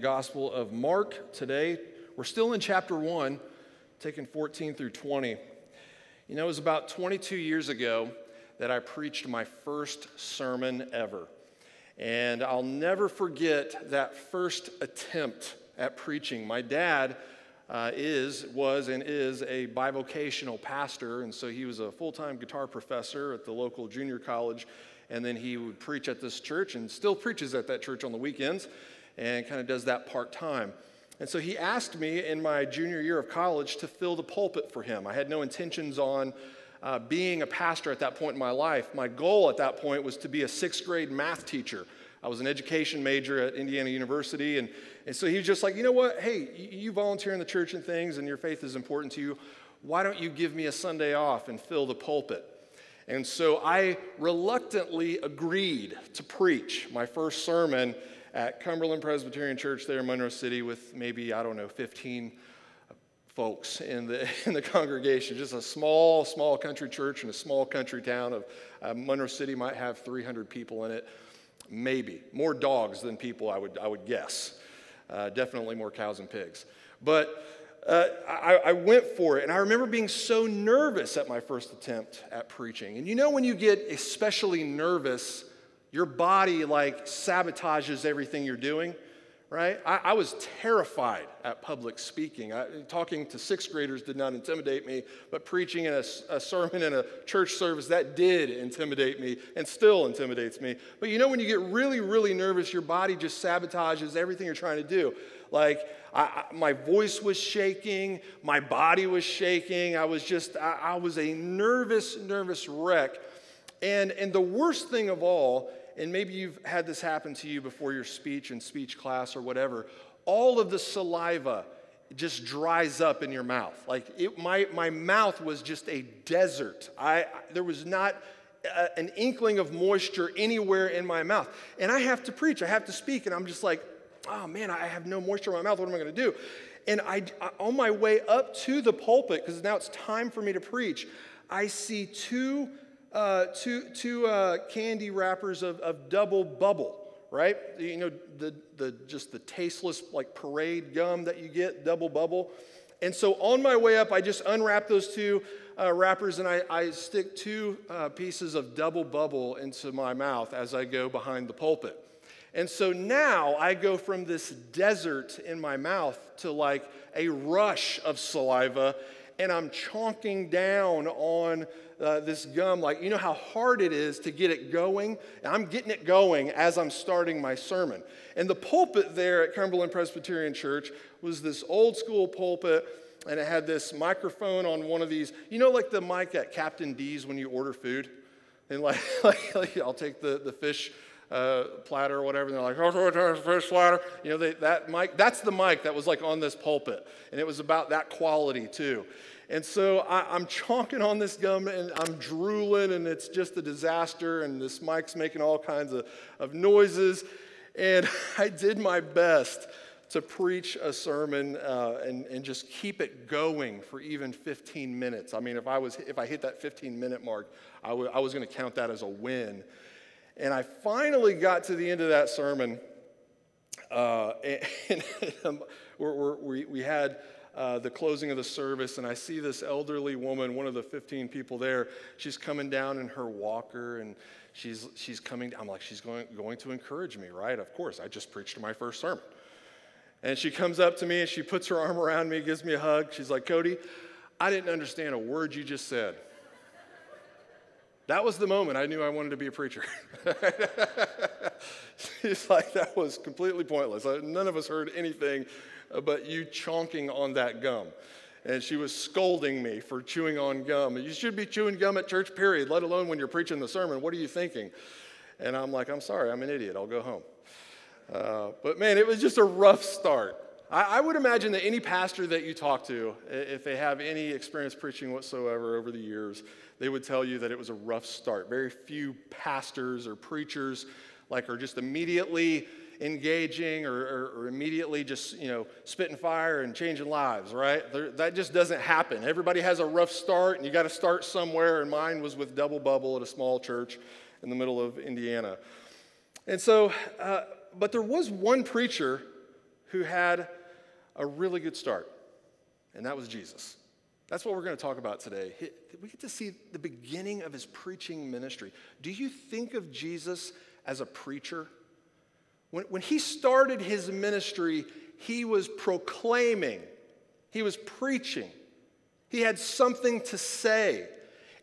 Gospel of Mark today. We're still in chapter 1, taking 14 through 20. You know, it was about 22 years ago that I preached my first sermon ever. And I'll never forget that first attempt at preaching. My dad uh, is, was, and is a bivocational pastor, and so he was a full time guitar professor at the local junior college. And then he would preach at this church and still preaches at that church on the weekends and kind of does that part time. And so he asked me in my junior year of college to fill the pulpit for him. I had no intentions on uh, being a pastor at that point in my life. My goal at that point was to be a sixth grade math teacher. I was an education major at Indiana University. And, and so he was just like, you know what? Hey, you volunteer in the church and things, and your faith is important to you. Why don't you give me a Sunday off and fill the pulpit? And so I reluctantly agreed to preach my first sermon at Cumberland Presbyterian Church there in Monroe City with maybe, I don't know, 15 folks in the, in the congregation. Just a small, small country church in a small country town of uh, Monroe City might have 300 people in it. Maybe. More dogs than people, I would, I would guess. Uh, definitely more cows and pigs. But uh, I, I, went for it. And I remember being so nervous at my first attempt at preaching. And you know, when you get especially nervous, your body like sabotages everything you're doing, right? I, I was terrified at public speaking. I, talking to sixth graders did not intimidate me, but preaching in a, a sermon in a church service, that did intimidate me and still intimidates me. But you know, when you get really, really nervous, your body just sabotages everything you're trying to do. Like, I, I, my voice was shaking, my body was shaking. I was just, I, I was a nervous, nervous wreck. And, and the worst thing of all, and maybe you've had this happen to you before your speech and speech class or whatever, all of the saliva just dries up in your mouth. Like it, my, my mouth was just a desert. I, there was not a, an inkling of moisture anywhere in my mouth. And I have to preach, I have to speak, and I'm just like, oh man, I have no moisture in my mouth. What am I going to do? And I, on my way up to the pulpit, because now it's time for me to preach, I see two, uh, two, two uh, candy wrappers of, of double bubble, right? You know, the, the, just the tasteless like parade gum that you get, double bubble. And so on my way up, I just unwrap those two uh, wrappers and I, I stick two uh, pieces of double bubble into my mouth as I go behind the pulpit. And so now I go from this desert in my mouth to like a rush of saliva, and I'm chonking down on uh, this gum. Like, you know how hard it is to get it going? And I'm getting it going as I'm starting my sermon. And the pulpit there at Cumberland Presbyterian Church was this old school pulpit and it had this microphone on one of these, you know, like the mic at Captain D's when you order food? And like, like, like I'll take the, the fish uh, platter or whatever. And they're like, oh, fish platter. You know, they, that mic, that's the mic that was like on this pulpit. And it was about that quality too. And so I, am chonking on this gum and I'm drooling and it's just a disaster. And this mic's making all kinds of, of noises. And I did my best to preach a sermon uh, and, and just keep it going for even 15 minutes. I mean, if I, was, if I hit that 15 minute mark, I, w- I was going to count that as a win. And I finally got to the end of that sermon, uh, and, and we're, we're, we had uh, the closing of the service, and I see this elderly woman, one of the 15 people there. She's coming down in her walker, and she's, she's coming. I'm like, she's going, going to encourage me, right? Of course, I just preached my first sermon. And she comes up to me and she puts her arm around me, gives me a hug. She's like, Cody, I didn't understand a word you just said. That was the moment I knew I wanted to be a preacher. He's like, that was completely pointless. Uh, none of us heard anything but you chonking on that gum. And she was scolding me for chewing on gum. You should be chewing gum at church, period, let alone when you're preaching the sermon. What are you thinking? And I'm like, I'm sorry, I'm an idiot. I'll go home. Uh, but man, it was just a rough start. I, I would imagine that any pastor that you talk to, if they have any experience preaching whatsoever over the years, they would tell you that it was a rough start. Very few pastors or preachers like are just immediately engaging or, or, or, immediately just you know spitting fire and changing lives right? There, that just doesn't happen. Everybody has a rough start and you got to start somewhere and mine was with double bubble at a small church in the middle of indiana. And so uh, but there was one preacher who had a really good start, and that was Jesus. That's what we're going to talk about today. We get to see the beginning of his preaching ministry. Do you think of Jesus as a preacher? When, when he started his ministry, he was proclaiming, he was preaching, he had something to say.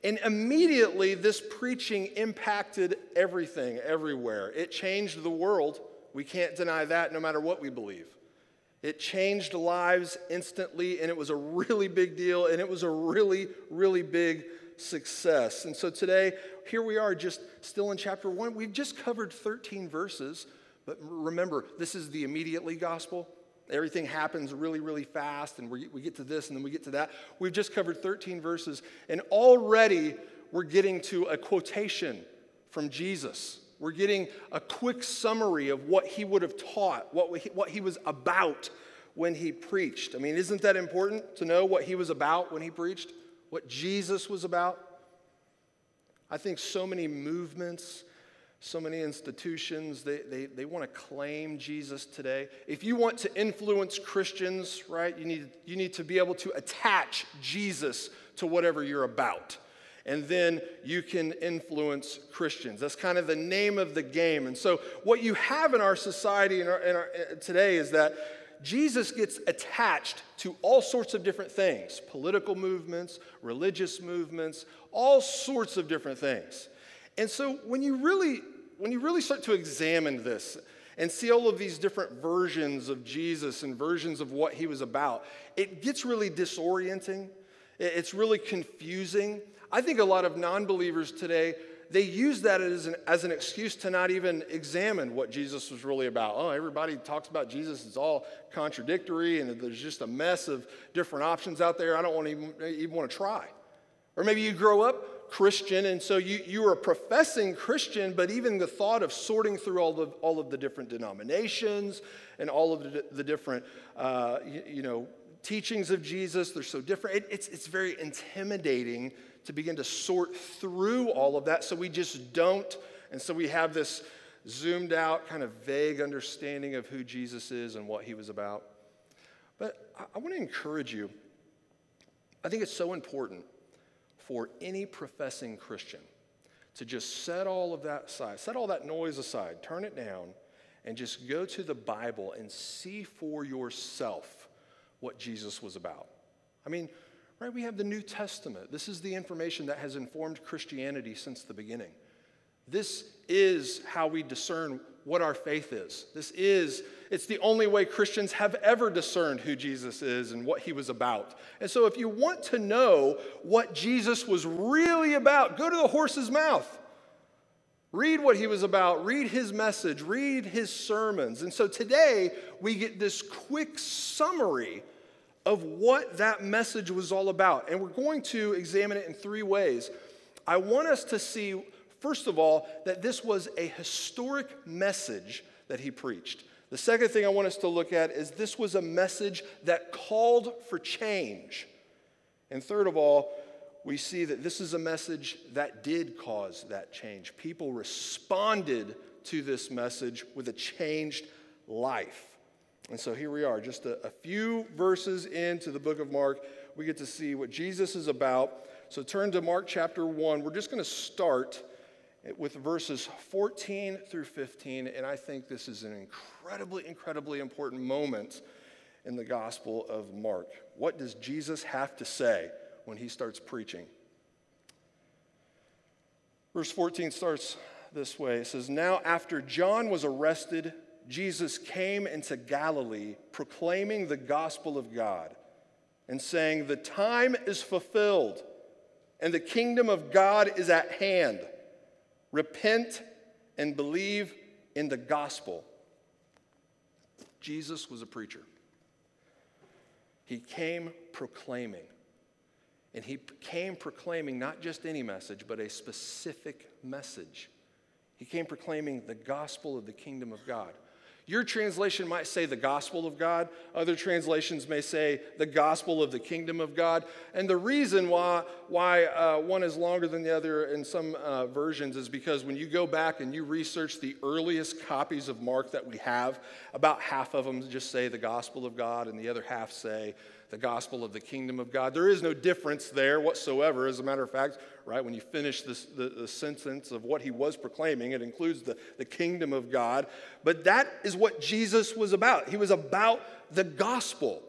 And immediately, this preaching impacted everything, everywhere. It changed the world. We can't deny that no matter what we believe. It changed lives instantly, and it was a really big deal, and it was a really, really big success. And so today, here we are, just still in chapter one. We've just covered 13 verses, but remember, this is the immediately gospel. Everything happens really, really fast, and we, get to this and then we get to that. We've just covered 13 verses, and already we're getting to a quotation from Jesus. We're getting a quick summary of what he would have taught, what he, what he was about when he preached. I mean, isn't that important to know what he was about when he preached? What Jesus was about? I think so many movements so many institutions, they, they, they want to claim Jesus today. If you want to influence Christians, right, you need, you need to be able to attach Jesus to whatever you're about. And then you can influence Christians. That's kind of the name of the game. And so, what you have in our society in our, in our, uh, today is that Jesus gets attached to all sorts of different things political movements, religious movements, all sorts of different things. And so when you really when you really start to examine this and see all of these different versions of Jesus and versions of what he was about, it gets really disorienting. It's really confusing. I think a lot of non-believers today they use that as an, as an excuse to not even examine what Jesus was really about. Oh, everybody talks about Jesus, it's all contradictory, and there's just a mess of different options out there. I don't want to even, even want to try. Or maybe you grow up Christian, and so you, you are a professing Christian, but even the thought of sorting through all of, all of the different denominations and all of the, the different, uh, you, you, know, teachings of Jesus, they're so different. It, it's, it's very intimidating to begin to sort through all of that, so we just don't. And so we have this zoomed out, kind of vague understanding of who Jesus is and what he was about. But I, I want to encourage you. I think it's so important for any professing Christian to just set all of that aside, set all that noise aside, turn it down, and just go to the Bible and see for yourself what Jesus was about. I mean, right, we have the New Testament. This is the information that has informed Christianity since the beginning. This is how we discern what our faith is. This is, it's the only way Christians have ever discerned who Jesus is and what he was about. And so, if you want to know what Jesus was really about, go to the horse's mouth. Read what he was about, read his message, read his sermons. And so today, we get this quick summary of what that message was all about. And we're going to examine it in three ways. I want us to see First of all, that this was a historic message that he preached. The second thing I want us to look at is this was a message that called for change. And third of all, we see that this is a message that did cause that change. People responded to this message with a changed life. And so here we are, just a, a, few verses into the book of Mark. We get to see what Jesus is about. So turn to Mark chapter 1. We're just going to start with verses 14 through 15, and I think this is an incredibly, incredibly important moment in the Gospel of Mark. What does Jesus have to say when he starts preaching? Verse 14 starts this way it says, Now, after John was arrested, Jesus came into Galilee proclaiming the gospel of God and saying, The time is fulfilled and the kingdom of God is at hand. Repent and believe in the gospel. Jesus was a preacher. He came proclaiming. And he came proclaiming not just any message, but a specific message. He came proclaiming the gospel of the kingdom of God. Your translation might say the gospel of God. Other translations may say the gospel of the kingdom of God. And the reason why, why uh, one is longer than the other in some uh, versions is because when you go back and you research the earliest copies of Mark that we have, about half of them just say the gospel of God, and the other half say the gospel of the kingdom of God. There is no difference there whatsoever. As a matter of fact, right, when you finish this, the, the sentence of what he was proclaiming, it includes the, the kingdom of God. But that is what Jesus was about. He was about the gospel.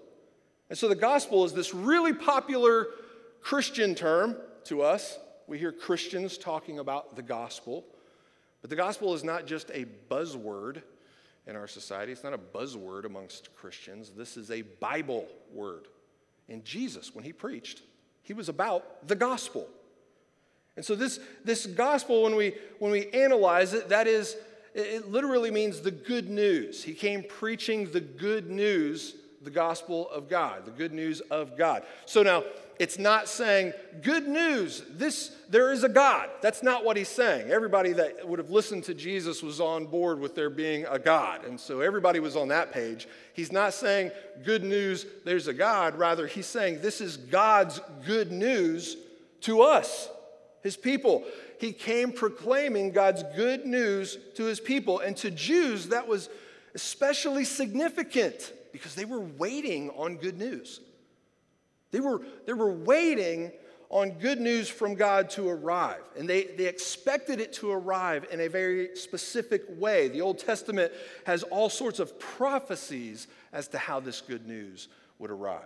And so the gospel is this really popular Christian term to us. We hear Christians talking about the gospel. But the gospel is not just a buzzword in our society. It's not a buzzword amongst Christians. This is a Bible word. And Jesus, when he preached, he was about the gospel. And so this, this gospel, when we, when we analyze it, that is, it literally means the good news. He came preaching the good news, the gospel of God, the good news of God. So now, it's not saying, good news, this, there is a God. That's not what he's saying. Everybody that would have listened to Jesus was on board with there being a God. And so everybody was on that page. He's not saying, good news, there's a God. Rather, he's saying, this is God's good news to us, his people. He came proclaiming God's good news to his people. And to Jews, that was especially significant because they were waiting on good news. They were, they were waiting on good news from God to arrive. And they, they expected it to arrive in a very specific way. The Old Testament has all sorts of prophecies as to how this good news would arrive.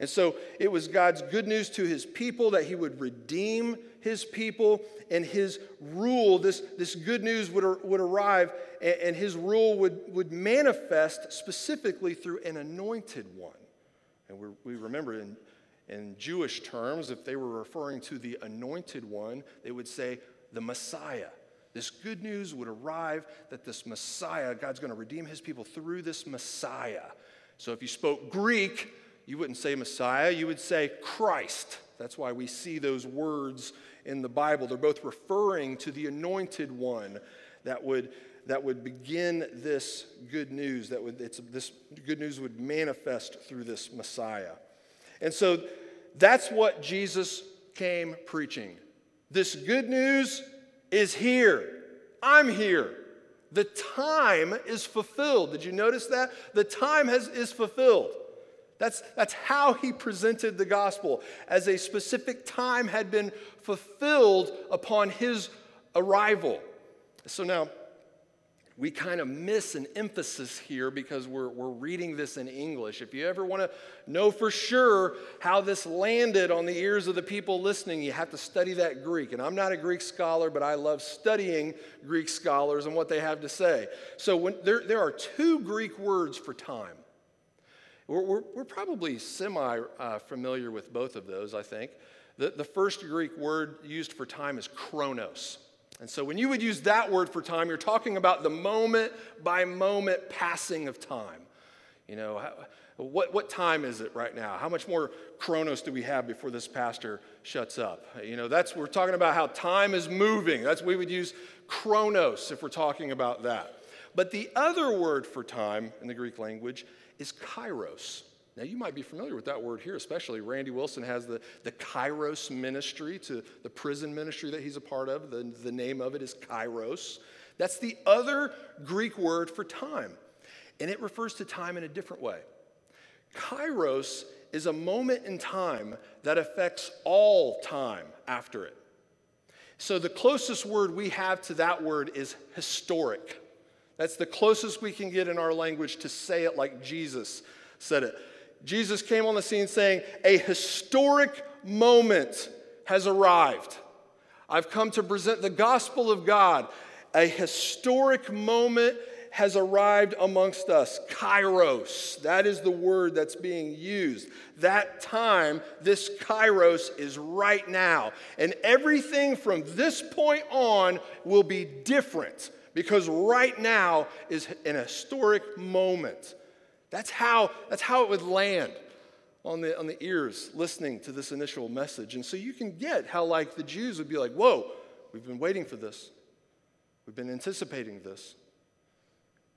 And so it was God's good news to his people that he would redeem his people and his rule, this, this good news would, would arrive and, and his rule would, would manifest specifically through an anointed one. And we, we remember in, in Jewish terms, if they were referring to the anointed one, they would say the Messiah. This good news would arrive that this Messiah, God's going to redeem his people through this Messiah. So if you spoke Greek, you wouldn't say Messiah, you would say Christ. That's why we see those words in the Bible. They're both referring to the anointed one that would that would begin this good news, that would, this good news would manifest through this Messiah. And so that's what Jesus came preaching. This good news is here. I'm here. The time is fulfilled. Did you notice that? The time has, is fulfilled. That's, that's how he presented the gospel, as a specific time had been fulfilled upon his arrival. So now, we kind of miss an emphasis here because we're, we're reading this in English. If you ever want to know for sure how this landed on the ears of the people listening, you have to study that Greek. And I'm not a Greek scholar, but I love studying Greek scholars and what they have to say. So when, there, there are two Greek words for time. We're, we're, we're probably semi uh, familiar with both of those, I think. The, the first Greek word used for time is chronos. And so when you would use that word for time, you're talking about the moment by moment passing of time. You know, how, what, what time is it right now? How much more chronos do we have before this pastor shuts up? You know, that's, we're talking about how time is moving. That's, we would use chronos if we're talking about that. But the other word for time in the Greek language is kairos. Now, you might be familiar with that word here, especially. Randy Wilson has the, the Kairos ministry to the prison ministry that he's a part of. The, the name of it is Kairos. That's the other Greek word for time, and it refers to time in a different way. Kairos is a moment in time that affects all time after it. So, the closest word we have to that word is historic. That's the closest we can get in our language to say it like Jesus said it. Jesus came on the scene saying, A historic moment has arrived. I've come to present the gospel of God. A historic moment has arrived amongst us. Kairos, that is the word that's being used. That time, this kairos is right now. And everything from this point on will be different because right now is an historic moment. That's how, that's how it would land on the, on the ears listening to this initial message. And so you can get how, like, the Jews would be like, whoa, we've been waiting for this. We've been anticipating this.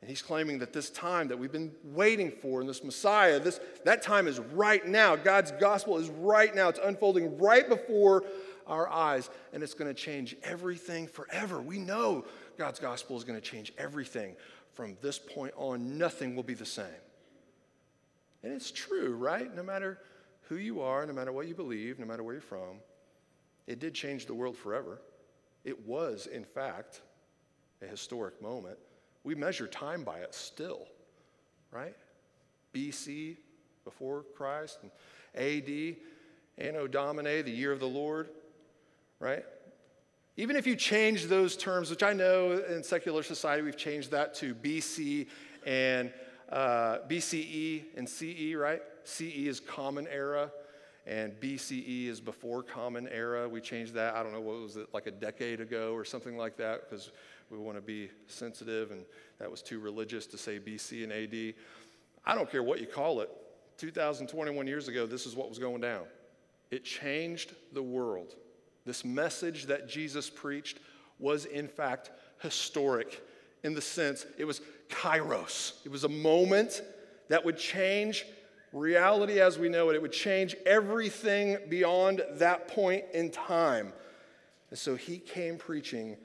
And he's claiming that this time that we've been waiting for and this Messiah, this, that time is right now. God's gospel is right now. It's unfolding right before our eyes, and it's going to change everything forever. We know God's gospel is going to change everything. From this point on, nothing will be the same. And it's true, right? No matter who you are, no matter what you believe, no matter where you're from, it did change the world forever. It was, in fact, a historic moment. We measure time by it still, right? BC, before Christ, and AD, Anno Domini, the year of the Lord, right? Even if you change those terms, which I know in secular society we've changed that to BC and uh, BCE and CE, right? CE is Common Era, and BCE is before Common Era. We changed that, I don't know, what was it, like a decade ago or something like that, because we want to be sensitive, and that was too religious to say BC and AD. I don't care what you call it. 2021 years ago, this is what was going down. It changed the world. This message that Jesus preached was, in fact, historic in the sense it was kairos. It was a moment that would change reality as we know it. It would change everything beyond that point in time. And so he came preaching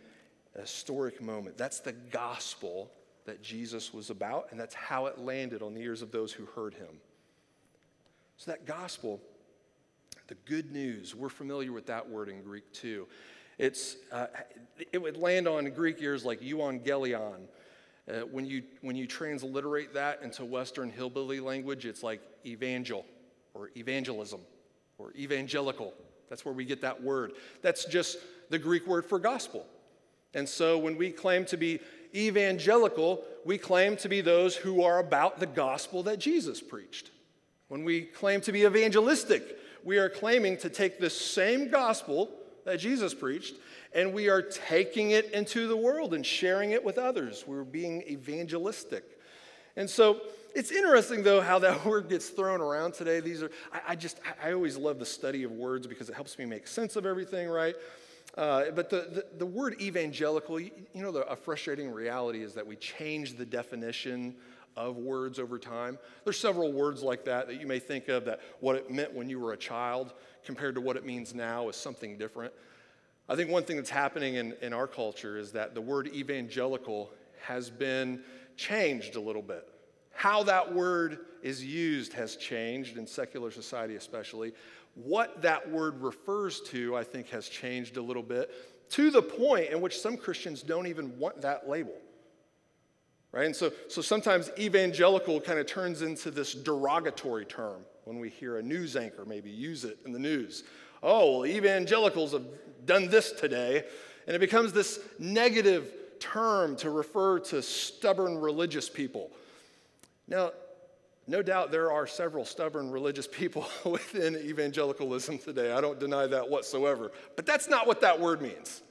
a historic moment. That's the gospel that Jesus was about, and that's how it landed on the ears of those who heard him. So, that gospel, the good news, we're familiar with that word in Greek too. It's, uh, it would land on Greek ears like euangelion. Uh, when, you, when you transliterate that into Western hillbilly language, it's like evangel or evangelism or evangelical. That's where we get that word. That's just the Greek word for gospel. And so when we claim to be evangelical, we claim to be those who are about the gospel that Jesus preached. When we claim to be evangelistic, we are claiming to take the same gospel that Jesus preached and we are taking it into the world and sharing it with others. We're being evangelistic. And so it's interesting, though, how that word gets thrown around today. These are, I, I just, I always love the study of words because it helps me make sense of everything, right? Uh, but the, the, the, word evangelical, you, you know, the, a frustrating reality is that we change the definition of words over time. There's several words like that that you may think of that what it meant when you were a child compared to what it means now is something different. I think one thing that's happening in, in our culture is that the word evangelical has been changed a little bit. How that word is used has changed in secular society, especially what that word refers to, I think, has changed a little bit to the point in which some Christians don't even want that label. Right? And so, so sometimes evangelical kind of turns into this derogatory term when we hear a news anchor maybe use it in the news. Oh, well, evangelicals have done this today. And it becomes this negative term to refer to stubborn religious people. Now, no doubt there are several stubborn religious people within evangelicalism today. I don't deny that whatsoever. But that's not what that word means.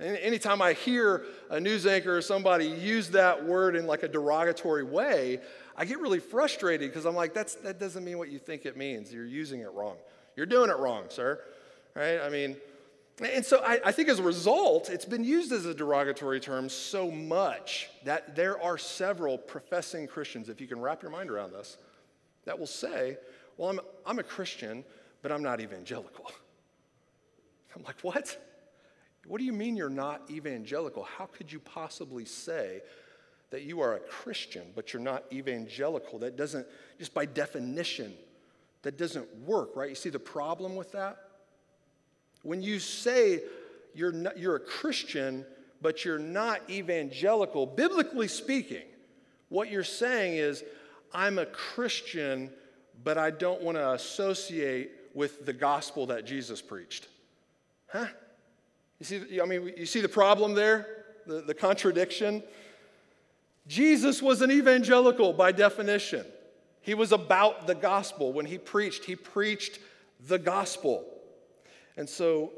Anytime I hear a news anchor or somebody use that word in like a derogatory way, I get really frustrated because I'm like, That's, that doesn't mean what you think it means. You're using it wrong. You're doing it wrong, sir. Right? I mean, and so I, I, think as a result, it's been used as a derogatory term so much that there are several professing Christians, if you can wrap your mind around this, that will say, Well, I'm, I'm a Christian, but I'm not evangelical. I'm like, What? What do you mean you're not evangelical? How could you possibly say that you are a Christian, but you're not evangelical? That doesn't, just by definition, that doesn't work, right? You see the problem with that? When you say you're, not, you're a Christian, but you're not evangelical, biblically speaking, what you're saying is, I'm a Christian, but I don't want to associate with the gospel that Jesus preached. Huh? You see, I mean, you see the problem there? The, the contradiction? Jesus was an evangelical by definition. He was about the gospel. When he preached, he preached the gospel. And so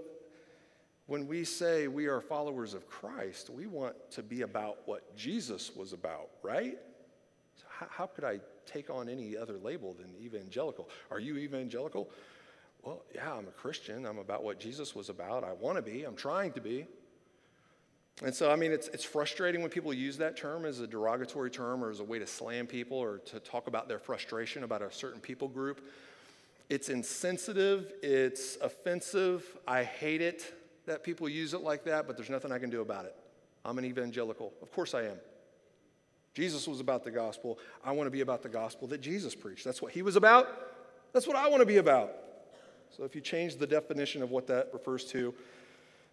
when we say we are followers of Christ, we want to be about what Jesus was about, right? So how, how could I take on any other label than evangelical? Are you evangelical? Well, yeah, I'm a Christian. I'm about what Jesus was about. I want to be. I'm trying to be. And so, I mean, it's, it's frustrating when people use that term as a derogatory term or as a way to slam people or to talk about their frustration about a certain people group. It's insensitive, it's offensive. I hate it that people use it like that, but there's nothing I can do about it. I'm an evangelical. Of course I am. Jesus was about the gospel. I want to be about the gospel that Jesus preached. That's what he was about. That's what I want to be about. So if you change the definition of what that refers to,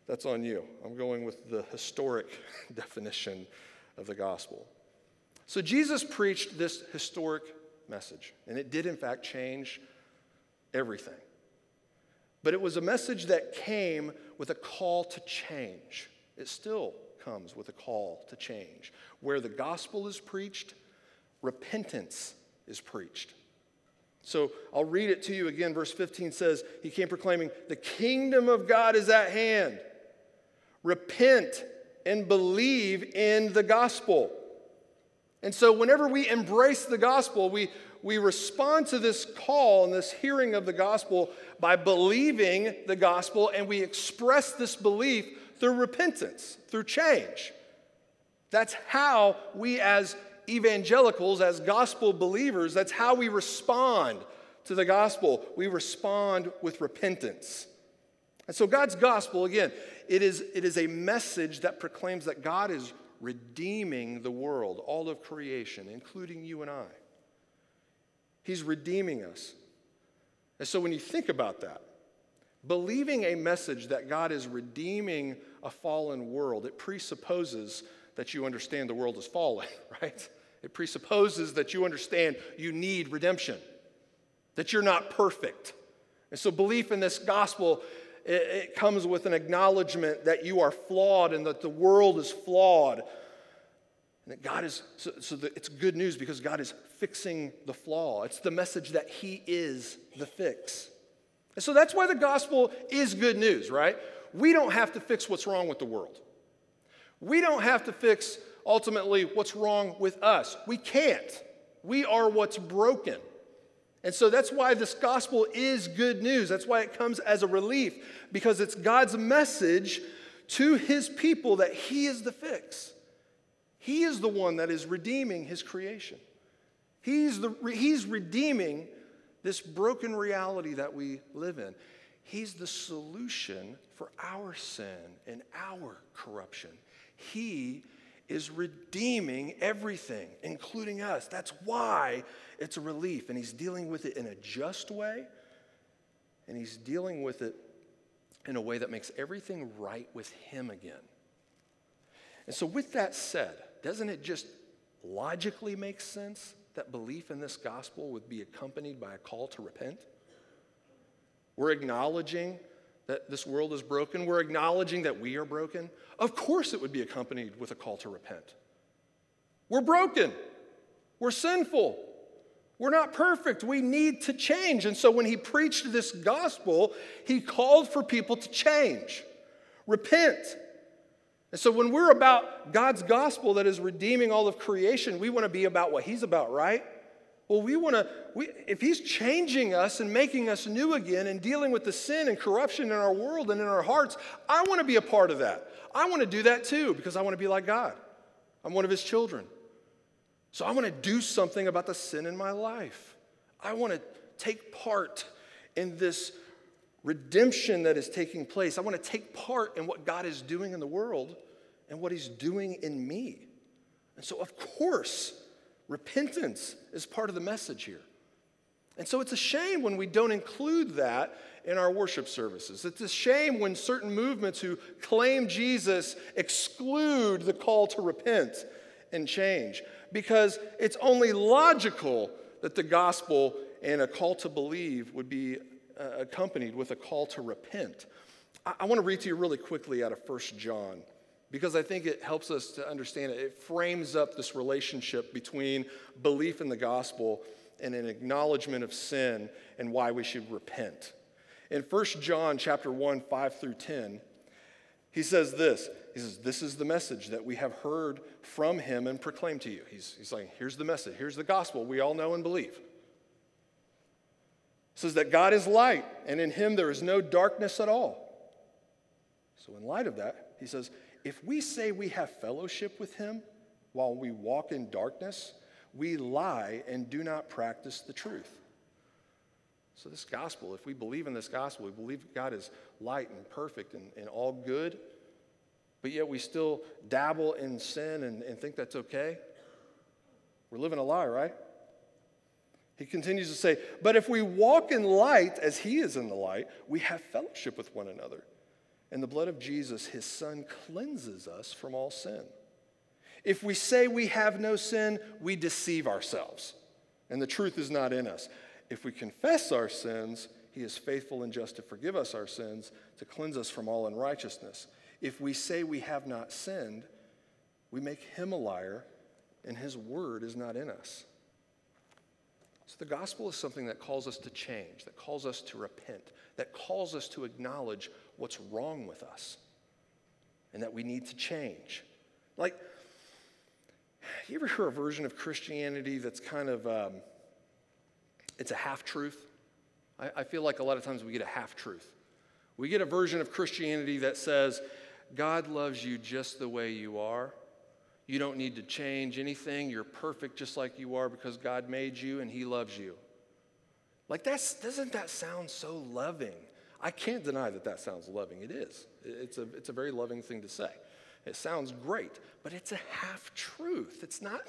that's on you. I'm going with the historic definition of the gospel. So Jesus preached this historic message, and it did, in fact, change everything. But it was a message that came with a call to change. It still comes with a call to change. Where the gospel is preached, repentance is preached. So I'll read it to you again. Verse 15 says, He came proclaiming, The kingdom of God is at hand. Repent and believe in the gospel. And so, whenever we embrace the gospel, we, we respond to this call and this hearing of the gospel by believing the gospel, and we express this belief through repentance, through change. That's how we, as evangelicals, as gospel believers, that's how we respond to the gospel. We respond with repentance. And so, God's gospel, again, it is, it is a message that proclaims that God is redeeming the world, all of creation, including you and I. He's redeeming us. And so, when you think about that, believing a message that God is redeeming a fallen world, it presupposes that you understand the world is fallen, right? It presupposes that you understand you need redemption, that you're not perfect. And so, belief in this gospel it, comes with an acknowledgement that you are flawed and that the world is flawed. And that God is, so, so that it's good news because God is fixing the flaw. It's the message that He is the fix. And so that's why the gospel is good news, right? We don't have to fix what's wrong with the world. We don't have to fix ultimately what's wrong with us. We can't. We are what's broken. And so that's why this gospel is good news. That's why it comes as a relief, because it's God's message to his people that he is the fix. He is the one that is redeeming his creation. He's, the, he's redeeming this broken reality that we live in. He's the solution for our sin and our corruption. He is redeeming everything, including us. That's why it's a relief. And He's dealing with it in a just way, and He's dealing with it in a way that makes everything right with Him again. And so, with that said, doesn't it just logically make sense that belief in this gospel would be accompanied by a call to repent? We're acknowledging that this world is broken. We're acknowledging that we are broken. Of course, it would be accompanied with a call to repent. We're broken. We're sinful. We're not perfect. We need to change. And so when he preached this gospel, he called for people to change, repent. And so when we're about God's gospel that is redeeming all of creation, we want to be about what he's about, right? Well, we want to, if he's changing us and making us new again and dealing with the sin and corruption in our world and in our hearts, I want to be a part of that. I want to do that too because I want to be like God. I'm one of his children. So I want to do something about the sin in my life. I want to take part in this redemption that is taking place. I want to take part in what God is doing in the world and what he's doing in me. And so, of course, Repentance is part of the message here. And so it's a shame when we don't include that in our worship services. It's a shame when certain movements who claim Jesus exclude the call to repent and change because it's only logical that the gospel and a call to believe would be uh, accompanied with a call to repent. I, I want to read to you really quickly out of 1 John because I think it helps us to understand it. It frames up this relationship between belief in the gospel and an acknowledgement of sin and why we should repent. In 1 John chapter 1, 5 through 10, he says this. He says, This is the message that we have heard from him and proclaimed to you. He's, he's like, Here's the message. Here's the gospel we all know and believe. It says that God is light, and in him there is no darkness at all. So, in light of that, he says, if we say we have fellowship with him while we walk in darkness, we lie and do not practice the truth. So, this gospel, if we believe in this gospel, we believe God is light and perfect and, and all good, but yet we still dabble in sin and, and think that's okay, we're living a lie, right? He continues to say, But if we walk in light as he is in the light, we have fellowship with one another. And the blood of Jesus, his son, cleanses us from all sin. If we say we have no sin, we deceive ourselves, and the truth is not in us. If we confess our sins, he is faithful and just to forgive us our sins, to cleanse us from all unrighteousness. If we say we have not sinned, we make him a liar, and his word is not in us. So the gospel is something that calls us to change, that calls us to repent, that calls us to acknowledge what's wrong with us and that we need to change. Like, you ever hear a version of Christianity that's kind of, um, it's a half truth? I, I feel like a lot of times we get a half truth. We get a version of Christianity that says, God loves you just the way you are. You don't need to change anything. You're perfect just like you are because God made you and He loves you. Like, that's, doesn't that sound so loving? I can't deny that that sounds loving. It is. It's a, it's a very loving thing to say. It sounds great, but it's a half truth. It's not,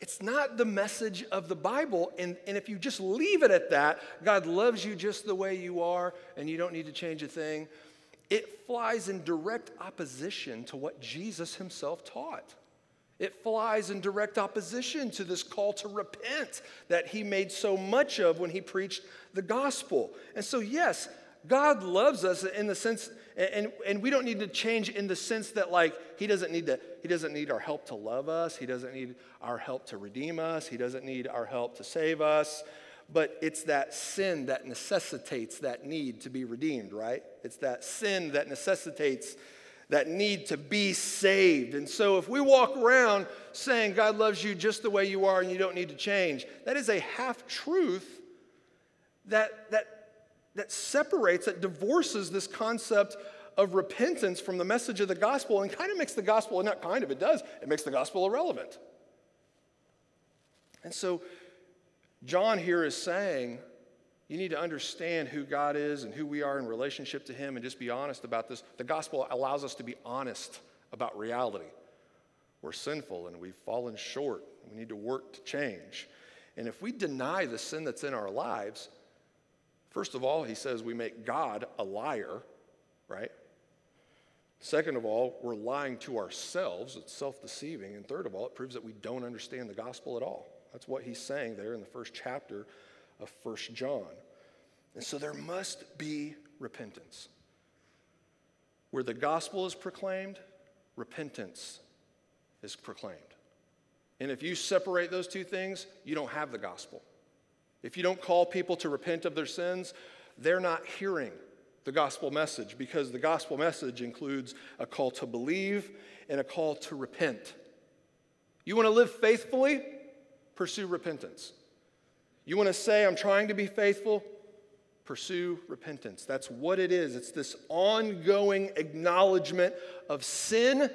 it's not the message of the Bible. And, and if you just leave it at that, God loves you just the way you are and you don't need to change a thing, it flies in direct opposition to what Jesus himself taught. It flies in direct opposition to this call to repent that he made so much of when he preached the gospel. And so, yes, God loves us in the sense, and, and we don't need to change in the sense that, like, he doesn't need to, he doesn't need our help to love us, he doesn't need our help to redeem us, he doesn't need our help to save us. But it's that sin that necessitates that need to be redeemed, right? It's that sin that necessitates that need to be saved. And so if we walk around saying God loves you just the way you are and you don't need to change, that is a half truth that, that, that separates, that divorces this concept of repentance from the message of the gospel and kind of makes the gospel, and not kind of, it does, it makes the gospel irrelevant. And so John here is saying, you need to understand who God is and who we are in relationship to Him and just be honest about this. The gospel allows us to be honest about reality. We're sinful and we've fallen short. We need to work to change. And if we deny the sin that's in our lives, first of all, he says we make God a liar, right? Second of all, we're lying to ourselves. It's self deceiving. And third of all, it proves that we don't understand the gospel at all. That's what he's saying there in the first chapter of First John. And so there must be repentance. Where the gospel is proclaimed, repentance is proclaimed. And if you separate those two things, you don't have the gospel. If you don't call people to repent of their sins, they're not hearing the gospel message because the gospel message includes a call to believe and a call to repent. You want to live faithfully? Pursue repentance. You want to say, I'm trying to be faithful? Pursue repentance. That's what it is. It's this ongoing acknowledgement of sin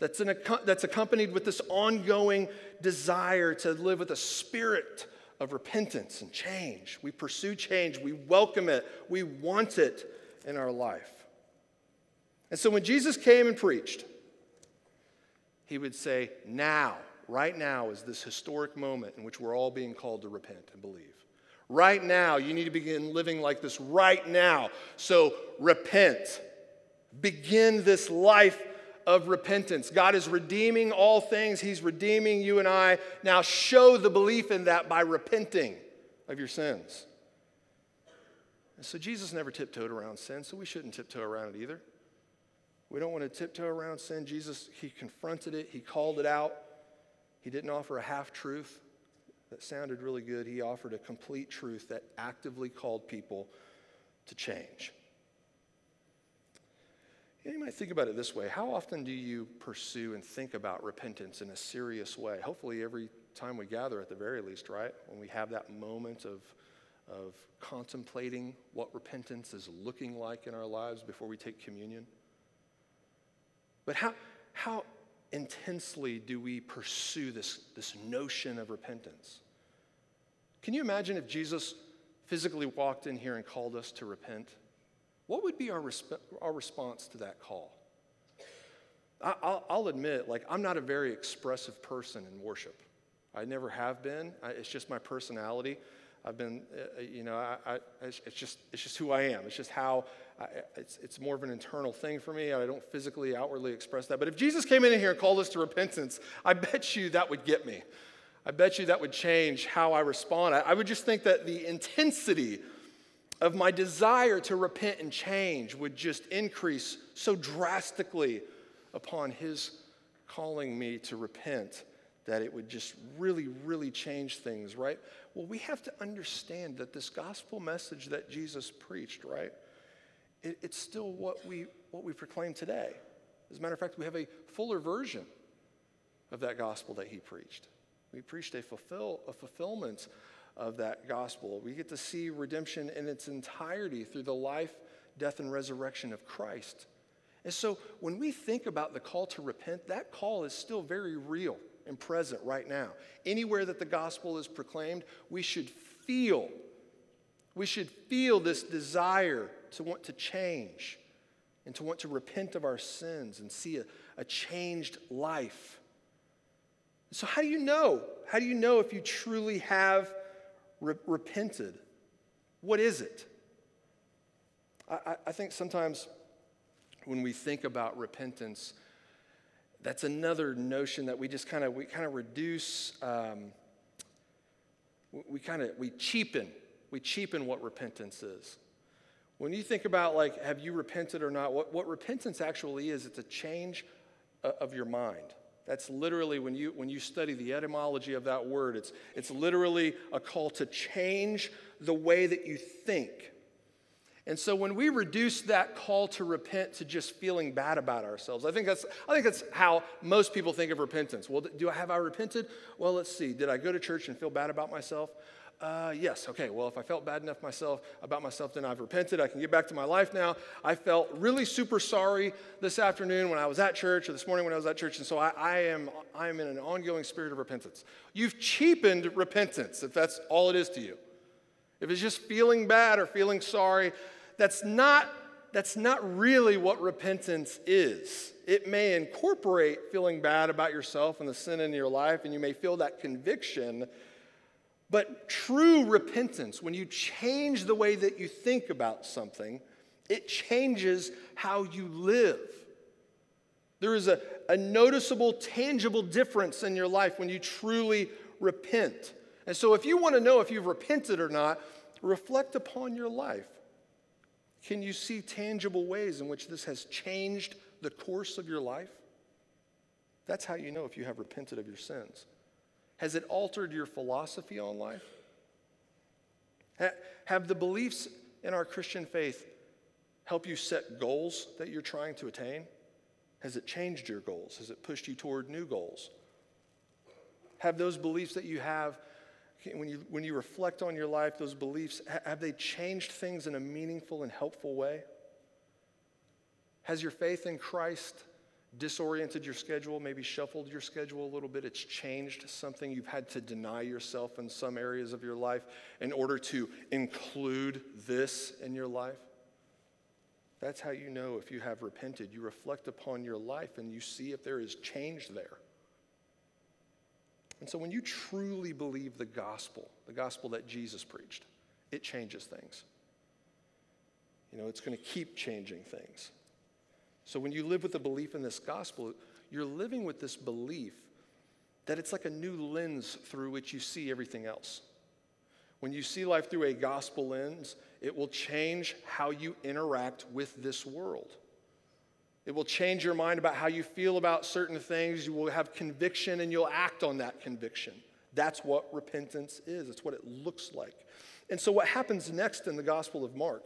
that's, an, that's accompanied with this ongoing desire to live with a spirit of repentance and change. We pursue change, we welcome it, we want it in our life. And so when Jesus came and preached, he would say, Now, right now is this historic moment in which we're all being called to repent and believe. Right now, you need to begin living like this right now. So repent. Begin this life of repentance. God is redeeming all things, He's redeeming you and I. Now show the belief in that by repenting of your sins. And so Jesus never tiptoed around sin, so we shouldn't tiptoe around it either. We don't want to tiptoe around sin. Jesus, He confronted it, He called it out. He didn't offer a half truth that sounded really good. He offered a complete truth that actively called people to change. You might think about it this way How often do you pursue and think about repentance in a serious way? Hopefully, every time we gather, at the very least, right? When we have that moment of, of contemplating what repentance is looking like in our lives before we take communion. But how, how intensely do we pursue this, this notion of repentance? Can you imagine if Jesus physically walked in here and called us to repent? What would be our, resp- our response to that call? I, will admit, like, I'm not a very expressive person in worship. I never have been. I, it's just my personality. I've been, uh, uh you know, I, I, it's, just, it's just who I am. It's just how, I, it's, it's more of an internal thing for me. I don't physically, outwardly express that. But if Jesus came in here and called us to repentance, I bet you that would get me. I bet you that would change how I respond. I, I would just think that the intensity of my desire to repent and change would just increase so drastically upon His calling me to repent that it would just really, really change things, right? Well, we have to understand that this gospel message that Jesus preached, right? It, it's still what we, what we proclaim today. As a matter of fact, we have a fuller version of that gospel that he preached. We preached a, fulfill, a fulfillment of that gospel. We get to see redemption in its entirety through the life, death, and resurrection of Christ. And so when we think about the call to repent, that call is still very real and present right now. Anywhere that the gospel is proclaimed, we should feel, we should feel this desire to want to change and to want to repent of our sins and see a, a changed life. So, how do you know? How do you know if you truly have re- repented? What is it? I, I think sometimes when we think about repentance, that's another notion that we just kind of we kind of reduce um, we kind of we cheapen we cheapen what repentance is when you think about like have you repented or not what, what repentance actually is it's a change uh, of your mind that's literally when you when you study the etymology of that word it's it's literally a call to change the way that you think and so when we reduce that call to repent to just feeling bad about ourselves, I think that's, I think that's how most people think of repentance. Well, do I have I repented? Well, let's see. Did I go to church and feel bad about myself? Uh, yes. Okay. Well, if I felt bad enough myself about myself, then I've repented. I can get back to my life now. I felt really super sorry this afternoon when I was at church, or this morning when I was at church, and so I, I am I am in an ongoing spirit of repentance. You've cheapened repentance if that's all it is to you. If it's just feeling bad or feeling sorry, that's not, that's not really what repentance is. It may incorporate feeling bad about yourself and the sin in your life, and you may feel that conviction. But true repentance, when you change the way that you think about something, it changes how you live. There is a, a noticeable, tangible difference in your life when you truly repent. And so, if you want to know if you've repented or not, reflect upon your life. Can you see tangible ways in which this has changed the course of your life? That's how you know if you have repented of your sins. Has it altered your philosophy on life? Have the beliefs in our Christian faith help you set goals that you're trying to attain? Has it changed your goals? Has it pushed you toward new goals? Have those beliefs that you have when you, when you reflect on your life, those beliefs, have they changed things in a meaningful and helpful way? Has your faith in Christ disoriented your schedule, maybe shuffled your schedule a little bit? It's changed something. You've had to deny yourself in some areas of your life in order to include this in your life? That's how you know if you have repented. You reflect upon your life and you see if there is change there. And so when you truly believe the gospel, the gospel that Jesus preached, it changes things. You know, it's going to keep changing things. So when you live with the belief in this gospel, you're living with this belief that it's like a new lens through which you see everything else. When you see life through a gospel lens, it will change how you interact with this world. It will change your mind about how you feel about certain things. You will have conviction and you'll act on that conviction. That's what repentance is, it's what it looks like. And so, what happens next in the Gospel of Mark,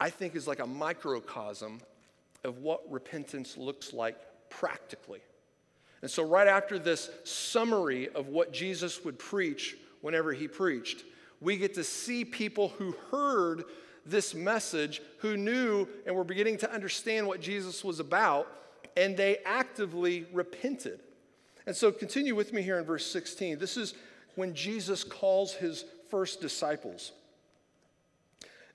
I think, is like a microcosm of what repentance looks like practically. And so, right after this summary of what Jesus would preach whenever he preached, we get to see people who heard this message who knew and were beginning to understand what Jesus was about. and they actively repented. And so continue with me here in verse 16. This is when Jesus calls his first disciples.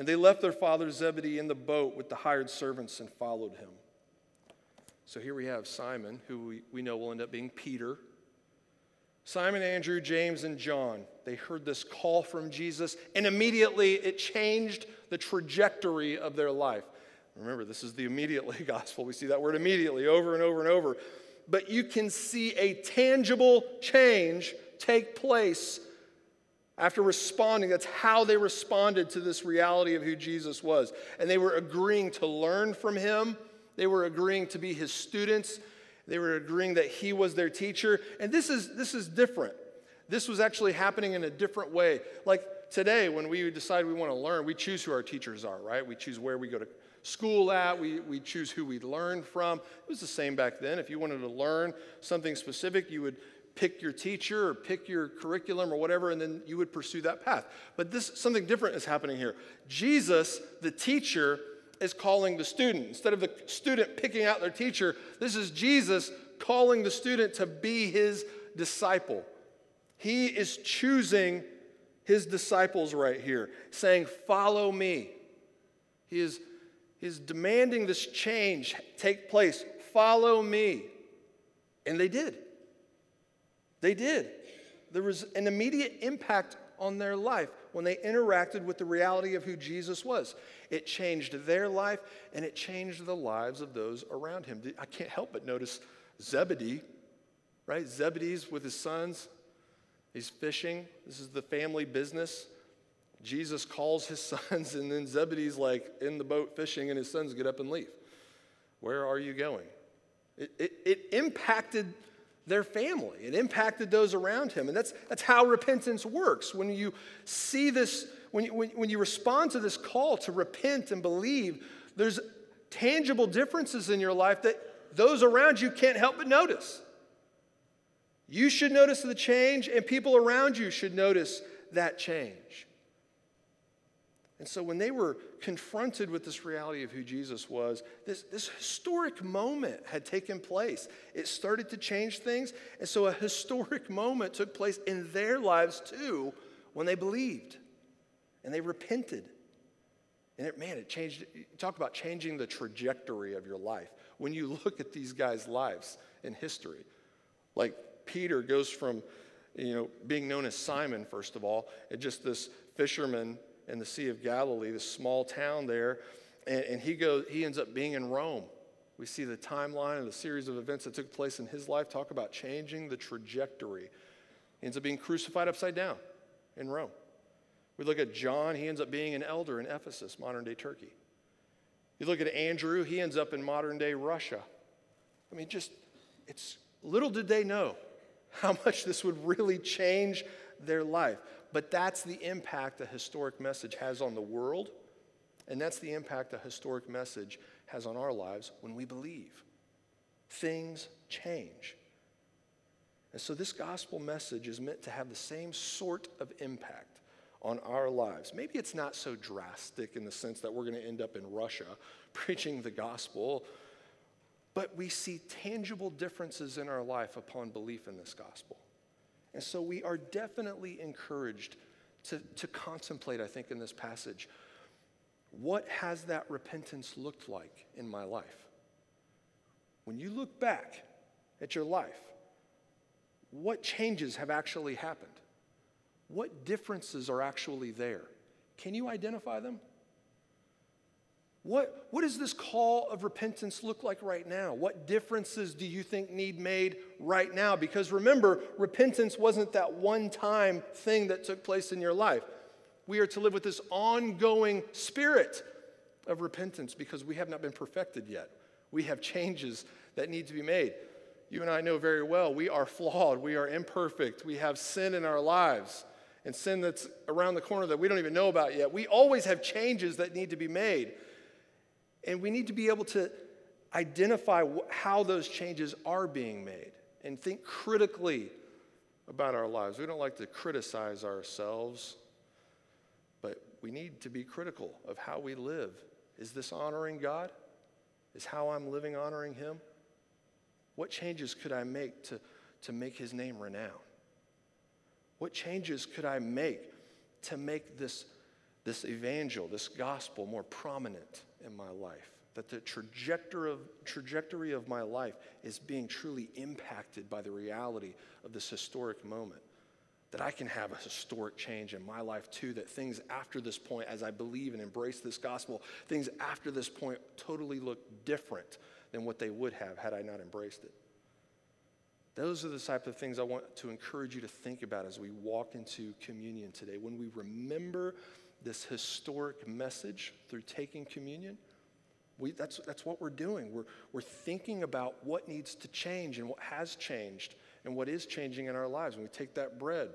And they left their father Zebedee in the boat with the hired servants and followed him. So here we have Simon, who we, know will end up being Peter. Simon, Andrew, James, and John, they heard this call from Jesus, and immediately it changed the trajectory of their life. Remember, this is the immediately gospel. We see that word immediately over and over and over. But you can see a tangible change take place after responding. That's how they responded to this reality of who Jesus was. And they were agreeing to learn from him, they were agreeing to be his students, they were agreeing that he was their teacher. And this is, this is different. This was actually happening in a different way. Like today, when we decide we want to learn, we choose who our teachers are, right? We choose where we go to school at, we, we choose who we learn from. It was the same back then. If you wanted to learn something specific, you would pick your teacher or pick your curriculum or whatever, and then you would pursue that path. But this something different is happening here. Jesus, the teacher, is calling the student. Instead of the student picking out their teacher, this is Jesus calling the student to be his disciple. He is choosing his disciples right here, saying, Follow me. He is, he is demanding this change take place. Follow me. And they did. They did. There was an immediate impact on their life when they interacted with the reality of who Jesus was. It changed their life and it changed the lives of those around him. I can't help but notice Zebedee, right? Zebedee's with his sons. He's fishing. This is the family business. Jesus calls his sons, and then Zebedee's like in the boat fishing, and his sons get up and leave. Where are you going? It, it, it impacted their family. It impacted those around him. And that's, that's how repentance works. When you see this, when you, when, when you respond to this call to repent and believe, there's tangible differences in your life that those around you can't help but notice. You should notice the change, and people around you should notice that change. And so when they were confronted with this reality of who Jesus was, this, this historic moment had taken place. It started to change things. And so a historic moment took place in their lives too when they believed and they repented. And it, man, it changed. Talk about changing the trajectory of your life. When you look at these guys' lives in history, like Peter goes from, you know, being known as Simon, first of all, and just this fisherman in the Sea of Galilee, this small town there, and, and he goes, he ends up being in Rome. We see the timeline and the series of events that took place in his life. Talk about changing the trajectory. He ends up being crucified upside down in Rome. We look at John, he ends up being an elder in Ephesus, modern day Turkey. You look at Andrew, he ends up in modern day Russia. I mean, just, it's little did they know how much this would really change their life. But that's the impact a historic message has on the world, and that's the impact a historic message has on our lives when we believe. Things change. And so, this gospel message is meant to have the same sort of impact on our lives. Maybe it's not so drastic in the sense that we're going to end up in Russia preaching the gospel, but we see tangible differences in our life upon belief in this gospel. And so we are definitely encouraged to, to contemplate, I think, in this passage what has that repentance looked like in my life? When you look back at your life, what changes have actually happened? What differences are actually there? Can you identify them? What, what does this call of repentance look like right now? What differences do you think need made right now? Because remember, repentance wasn't that one time thing that took place in your life. We are to live with this ongoing spirit of repentance because we have not been perfected yet. We have changes that need to be made. you and I know very well we are flawed, we are imperfect, we have sin in our lives, and sin that's around the corner that we don't even know about yet. We always have changes that need to be made. And we need to be able to identify how those changes are being made and think critically about our lives. We don't like to criticize ourselves, but we need to be critical of how we live. Is this honoring God? Is how I'm living honoring Him? What changes could I make to, to make His name renowned? What changes could I make to make this, this evangel, this gospel, more prominent in my life? That the trajectory of, trajectory of my life is being truly impacted by the reality of this historic moment. That I can have a historic change in my life too, that things after this point, as I believe and embrace this gospel, things after this point totally look different than what they would have had I not embraced it. Those are the type of things I want to encourage you to think about as we walk into communion today. When we remember this historic message through taking communion, we, that's, that's what we're doing. We're, we're thinking about what needs to change and what has changed and what is changing in our lives. When we take that bread,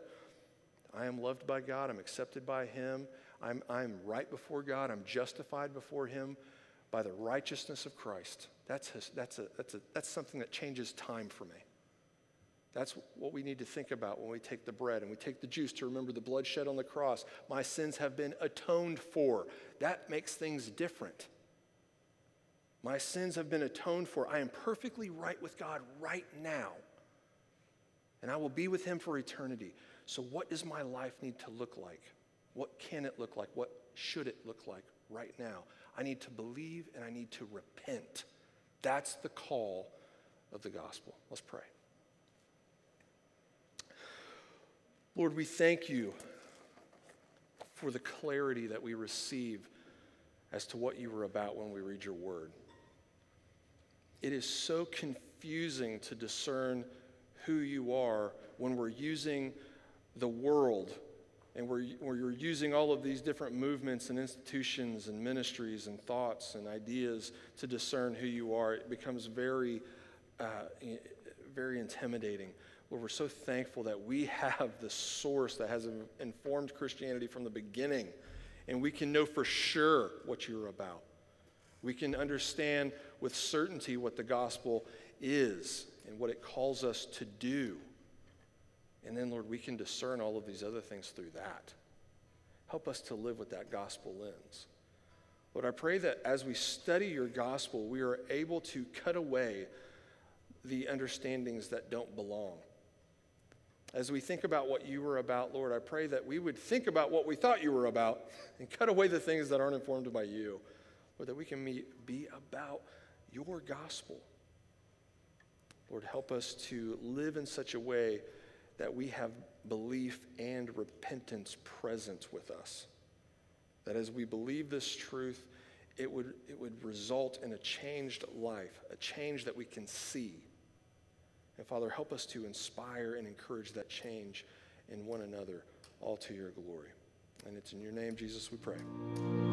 I am loved by God, I'm accepted by Him, I'm, I'm right before God, I'm justified before Him by the righteousness of Christ. That's, his, that's, a, that's, a, that's something that changes time for me. That's what we need to think about when we take the bread and we take the juice to remember the blood shed on the cross. My sins have been atoned for. That makes things different. My sins have been atoned for. I am perfectly right with God right now. And I will be with Him for eternity. So, what does my life need to look like? What can it look like? What should it look like right now? I need to believe and I need to repent. That's the call of the gospel. Let's pray. Lord, we thank you for the clarity that we receive as to what you were about when we read your word. It is so confusing to discern who you are when we're using the world and we're, we're using all of these different movements and institutions and ministries and thoughts and ideas to discern who you are. It becomes very, uh, very intimidating. Lord, we're so thankful that we have the source that has informed Christianity from the beginning, and we can know for sure what you're about. We can understand with certainty what the gospel is and what it calls us to do. And then, Lord, we can discern all of these other things through that. Help us to live with that gospel lens. Lord, I pray that as we study your gospel, we are able to cut away the understandings that don't belong as we think about what you were about, Lord, I pray that we would think about what we thought you were about and cut away the things that aren't informed by you, or that we can be about your gospel. Lord, help us to live in such a way that we have belief and repentance present with us. That as we believe this truth, it would, it would result in a changed life, a change that we can see and Father, help us to inspire and encourage that change in one another, all to your glory. And it's in your name, Jesus, we pray.